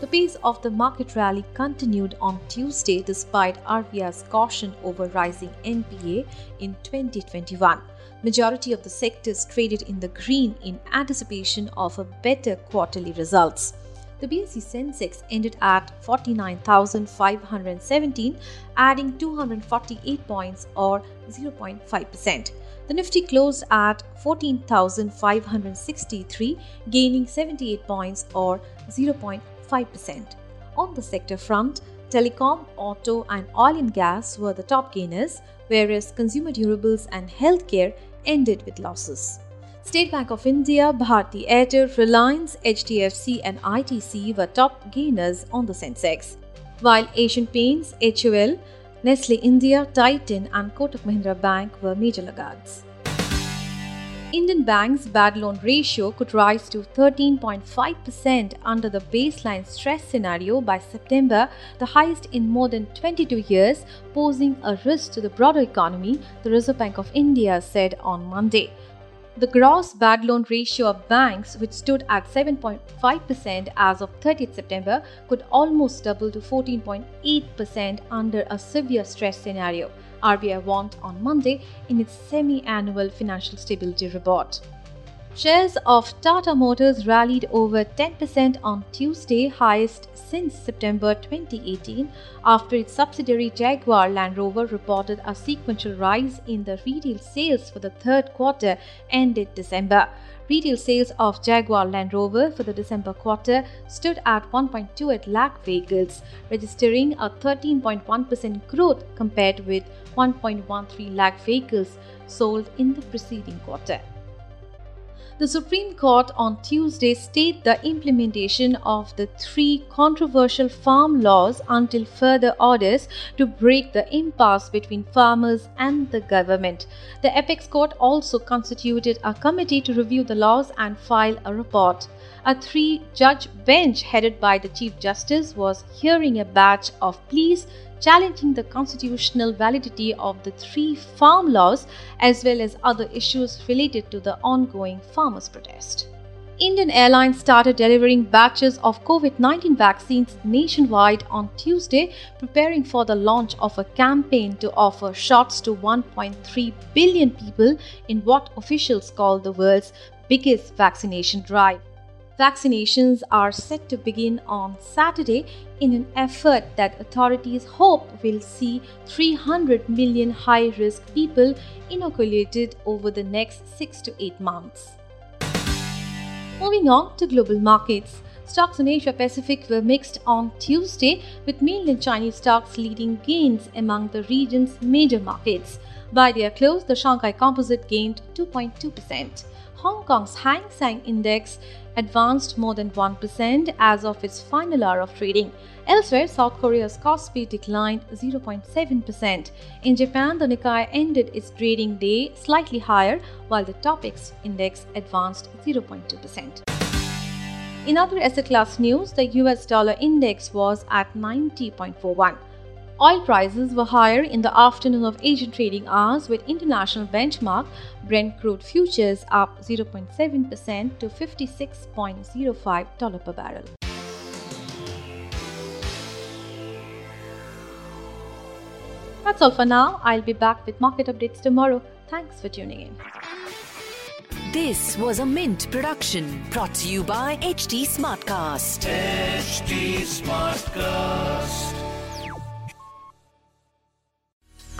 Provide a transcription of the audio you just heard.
The pace of the market rally continued on Tuesday despite RBI's caution over rising NPA in 2021. Majority of the sectors traded in the green in anticipation of a better quarterly results. The BSE Sensex ended at 49,517, adding 248 points or 0.5%. The Nifty closed at 14,563, gaining 78 points or 0.5%. 5%. On the sector front, telecom, auto, and oil and gas were the top gainers, whereas consumer durables and healthcare ended with losses. State Bank of India, Bharti Airtel, Reliance, HDFC, and ITC were top gainers on the Sensex, while Asian Paints, HUL, Nestle India, Titan, and Kotak Mahindra Bank were major laggards. Indian banks' bad loan ratio could rise to 13.5% under the baseline stress scenario by September, the highest in more than 22 years, posing a risk to the broader economy, the Reserve Bank of India said on Monday. The gross bad loan ratio of banks, which stood at 7.5% as of 30th September, could almost double to 14.8% under a severe stress scenario, RBI warned on Monday in its semi annual financial stability report. Shares of Tata Motors rallied over 10% on Tuesday, highest since September 2018, after its subsidiary Jaguar Land Rover reported a sequential rise in the retail sales for the third quarter ended December. Retail sales of Jaguar Land Rover for the December quarter stood at 1.28 lakh vehicles, registering a 13.1% growth compared with 1.13 lakh vehicles sold in the preceding quarter. The Supreme Court on Tuesday stayed the implementation of the three controversial farm laws until further orders to break the impasse between farmers and the government. The apex court also constituted a committee to review the laws and file a report. A three judge bench headed by the Chief Justice was hearing a batch of pleas challenging the constitutional validity of the three farm laws as well as other issues related to the ongoing farmers' protest. Indian Airlines started delivering batches of COVID 19 vaccines nationwide on Tuesday, preparing for the launch of a campaign to offer shots to 1.3 billion people in what officials call the world's biggest vaccination drive. Vaccinations are set to begin on Saturday in an effort that authorities hope will see 300 million high risk people inoculated over the next 6 to 8 months. Moving on to global markets. Stocks in Asia Pacific were mixed on Tuesday, with mainland Chinese stocks leading gains among the region's major markets. By their close, the Shanghai Composite gained 2.2%. Hong Kong's Hang Seng Index advanced more than 1% as of its final hour of trading. Elsewhere, South Korea's Kospi declined 0.7%. In Japan, the Nikkei ended its trading day slightly higher, while the Topix index advanced 0.2%. In other asset class news, the US dollar index was at 90.41. Oil prices were higher in the afternoon of Asian trading hours with international benchmark Brent crude futures up 0.7% to $56.05 per barrel. That's all for now. I'll be back with market updates tomorrow. Thanks for tuning in. This was a Mint production brought to you by HT Smartcast. HT Smartcast.